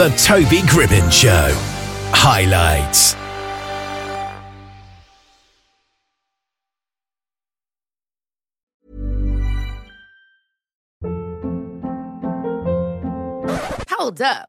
The Toby Gribbin Show. Highlights. Hold up.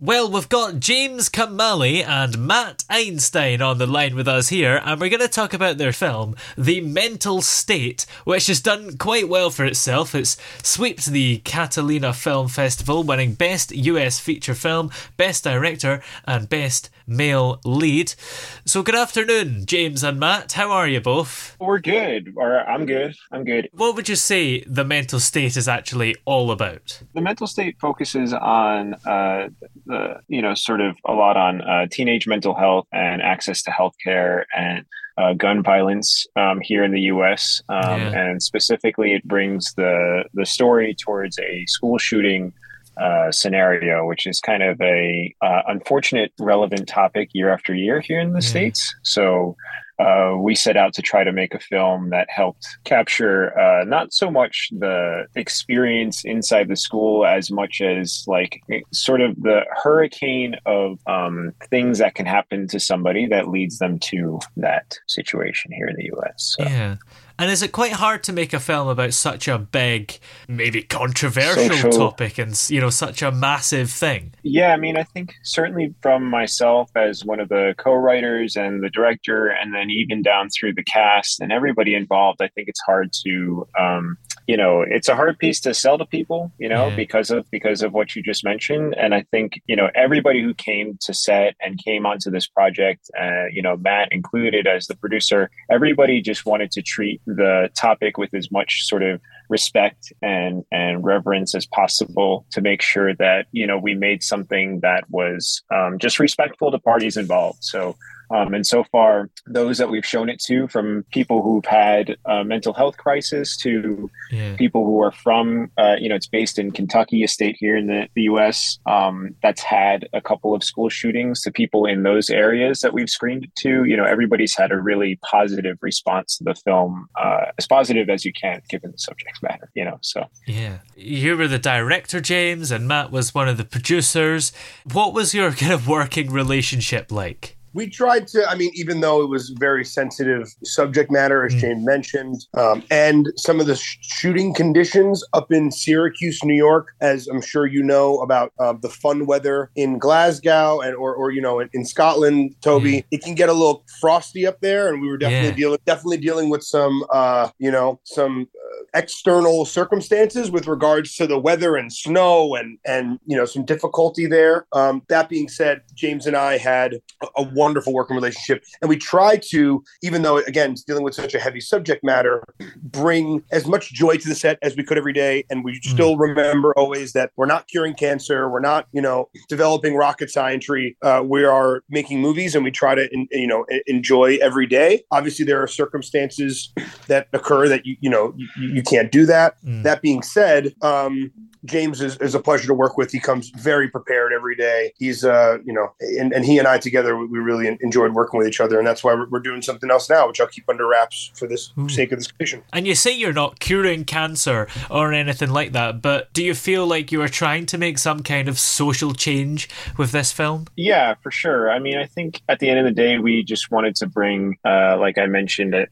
Well, we've got James Kamali and Matt Einstein on the line with us here, and we're going to talk about their film, The Mental State, which has done quite well for itself. It's swept the Catalina Film Festival, winning Best US Feature Film, Best Director, and Best Male Lead. So, good afternoon, James and Matt. How are you both? We're good. Or I'm good. I'm good. What would you say The Mental State is actually all about? The mental state focuses on uh, the, you know, sort of a lot on uh, teenage mental health and access to healthcare and uh, gun violence um, here in the U.S. Um, Yeah. And specifically, it brings the the story towards a school shooting uh, scenario, which is kind of a uh, unfortunate, relevant topic year after year here in the Yeah. states. So. Uh, we set out to try to make a film that helped capture uh, not so much the experience inside the school as much as like sort of the hurricane of um, things that can happen to somebody that leads them to that situation here in the U.S. So. Yeah. And is it quite hard to make a film about such a big, maybe controversial Social- topic and, you know, such a massive thing? Yeah, I mean, I think certainly from myself as one of the co-writers and the director, and then even down through the cast and everybody involved, I think it's hard to, um, you know, it's a hard piece to sell to people, you know, Yeah. because of because of what you just mentioned. And I think you know everybody who came to set and came onto this project, uh, you know, Matt included as the producer, everybody just wanted to treat the topic with as much sort of respect and and reverence as possible to make sure that you know we made something that was um, just respectful to parties involved. So um, and so far those that we've shown it to from people who've had a mental health crisis to Yeah. people who are from uh, you know it's based in kentucky a state here in the, the us um, that's had a couple of school shootings. To people in those areas that we've screened it to you know everybody's had a really positive response to the film uh, as positive as you can given the subject matter you know so Yeah. You were the director, James, and Matt was one of the producers. What was your kind of working relationship like? We tried to i mean even though it was very sensitive subject matter as Mm. james mentioned um, and some of the sh- shooting conditions up in syracuse new york as i'm sure you know about uh, the fun weather in glasgow and or, or you know in, in scotland toby Yeah. it can get a little frosty up there and we were definitely Yeah. dealing definitely dealing with some uh, you know some uh, external circumstances with regards to the weather and snow and and you know some difficulty there um, that being said james and i had a, a wonderful working relationship. And we try to even though again it's dealing with such a heavy subject matter bring as much joy to the set as we could every day. And we still remember always that we're not curing cancer. We're not you know developing rocket scientry. Uh, we are making movies and we try to en- you know enjoy every day. Obviously there are circumstances that occur that you you know you, you can't do that. Mm. that being said um James is, is a pleasure to work with. He comes very prepared every day. He's, uh, you know, and, and he and I together, we we really enjoyed working with each other. And that's why we're, we're doing something else now, which I'll keep under wraps for this sake of this fiction. And you say you're not curing cancer or anything like that, but do you feel like you are trying to make some kind of social change with this film? Yeah, for sure. I mean, I think at the end of the day, we just wanted to bring, uh, like I mentioned, uh,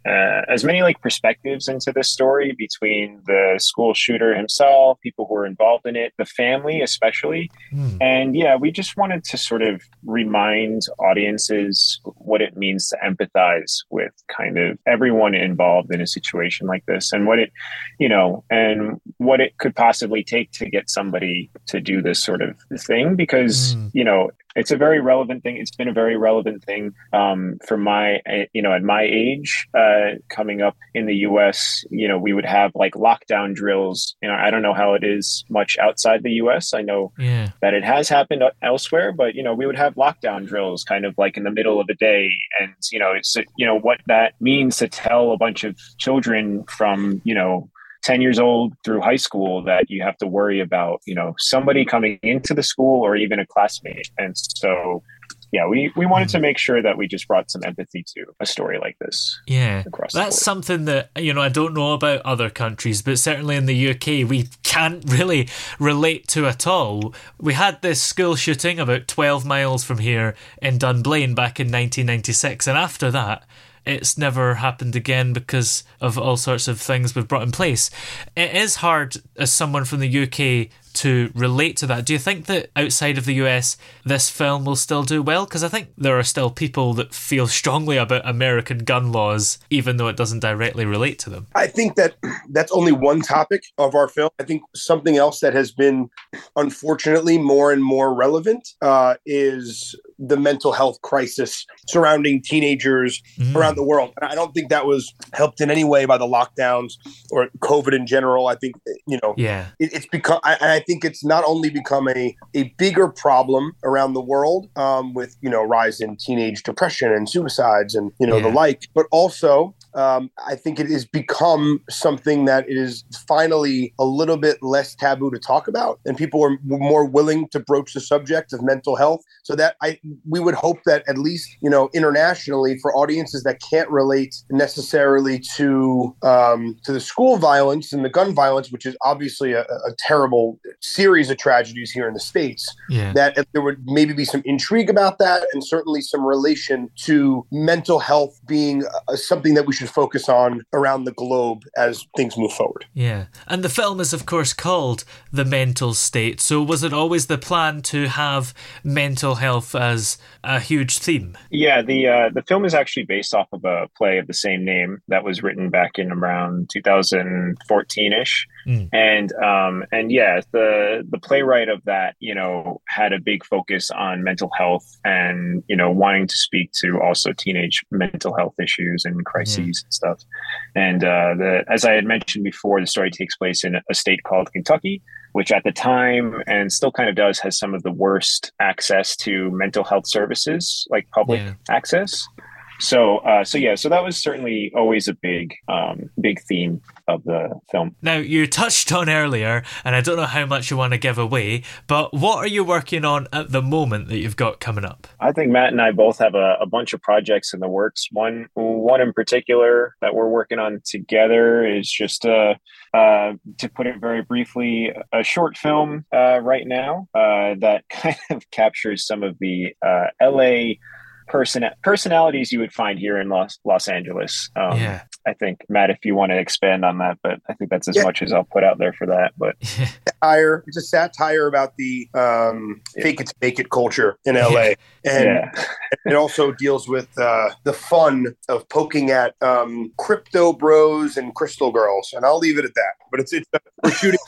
as many like perspectives into this story between the school shooter himself, people who are involved involved in it, the family especially. Hmm. And yeah, we just wanted to sort of remind audiences what it means to empathize with kind of everyone involved in a situation like this and what it, you know, and what it could possibly take to get somebody to do this sort of thing because, Mm. you know, it's a very relevant thing. It's been a very relevant thing um, for my, uh, you know, at my age, uh, coming up in the U.S. You know, we would have like lockdown drills. You know, I don't know how it is much outside the U.S. I know Yeah. that it has happened elsewhere, but you know, we would have lockdown drills kind of like in the middle of the day, and you know, it's you know what that means to tell a bunch of children from you know 10 years old through high school that you have to worry about you know somebody coming into the school or even a classmate and so yeah we we wanted to mm. make sure that we just brought some empathy to a story like this Yeah, across that's something that you know I don't know about other countries, but certainly in the UK we can't really relate to at all. We had this school shooting about twelve miles from here in Dunblane back in 1996, and after that. It's never happened again because of all sorts of things we've brought in place. It is hard as someone from the UK to relate to that. Do you think that outside of the US, this film will still do well? Because I think there are still people that feel strongly about American gun laws, even though it doesn't directly relate to them. I think that that's only one topic of our film. I think something else that has been, unfortunately, more and more relevant uh, is the mental health crisis surrounding teenagers Mm. around the world. And I don't think that was helped in any way by the lockdowns or COVID in general. I think you know Yeah. it, it's become I, I think it's not only become a, a bigger problem around the world um, with you know rise in teenage depression and suicides and you know the like but also um, I think it has become something that it is finally a little bit less taboo to talk about, and people are more willing to broach the subject of mental health. So that I we would hope that at least you know internationally for audiences that can't relate necessarily to um, to the school violence and the gun violence, which is obviously a, a terrible series of tragedies here in the states Yeah. that there would maybe be some intrigue about that and certainly some relation to mental health being uh, something that we should focus on around the globe as things move forward. Yeah. And the film is, of course, called The Mental State. So was it always the plan to have mental health as a huge theme? Yeah, the uh, the film is actually based off of a play of the same name that was written back in around 2014 ish, Mm. and um, and yeah, the the playwright of that you know had a big focus on mental health and you know wanting to speak to also teenage mental health issues and crises and stuff. And uh, the as I had mentioned before, the story takes place in a state called Kentucky, which at the time and still kind of does has some of the worst access to mental health services, like public Yeah. access. So, uh, so yeah, so that was certainly always a big, um, big theme of the film. Now, you touched on earlier, and I don't know how much you want to give away, but what are you working on at the moment that you've got coming up? I think Matt and I both have a, a bunch of projects in the works. One, one in particular that we're working on together is just uh, uh, to put it very briefly, a short film uh, right now uh, that kind of captures some of the uh, LA person personalities you would find here in Los Los Angeles. Um, Yeah. I think Matt, if you want to expand on that, but I think that's as Yeah. much as I'll put out there for that. But Satire, it's a satire about the um, Yeah. fake it to make it culture in LA. And yeah, it also deals with uh, the fun of poking at um, crypto bros and crystal girls. And I'll leave it at that. But it's, it's we're shooting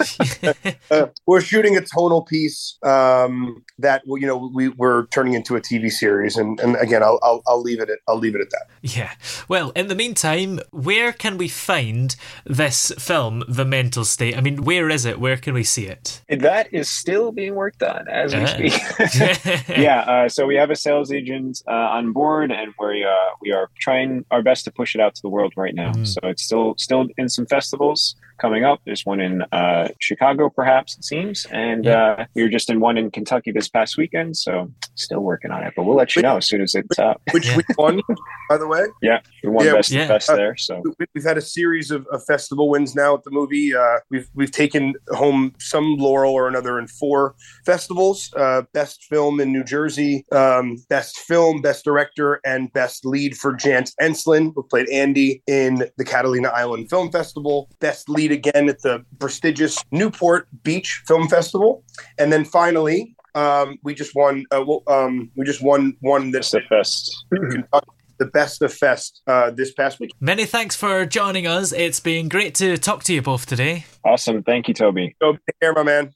uh, we're shooting a tonal piece um, that you know we we're turning into a TV series, and, and again, I'll, I'll I'll leave it at I'll leave it at that. Yeah. Well, in the meantime, where can we find this film, The Mental State? I mean, where is it? Where can we see it? that is still being worked on as we Ah. speak. yeah, uh, so we have a sales agent uh, on board, and we uh, we are trying our best to push it out to the world right now. Mm. So it's still still in some festivals coming up. There's one in uh, Chicago, perhaps it seems, and Yeah. uh, we were just in one in Kentucky this past weekend. So still working on it, but we'll let you know as soon as it the top. which Yeah. we won, by the way. Yeah, we won Yeah, best yeah. best Uh, there. So We- We've had a series of, of festival wins now at the movie. Uh, we've we've taken home some laurel or another in four festivals: uh, best film in New Jersey, um, best film, best director, and best lead for Jance Enslin, who played Andy in the Catalina Island Film Festival. Best lead again at the prestigious Newport Beach Film Festival, and then finally. Um, we just won. Uh, well, um, we just won one that's best fest. the best of fest uh, this past week. Many thanks for joining us. It's been great to talk to you both today. Awesome. Thank you, Toby. So take care, my man.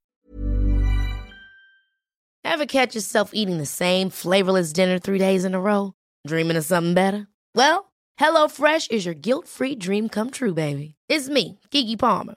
Ever catch yourself eating the same flavorless dinner three days in a row? Dreaming of something better? Well, HelloFresh is your guilt free dream come true, baby. It's me, Keke Palmer.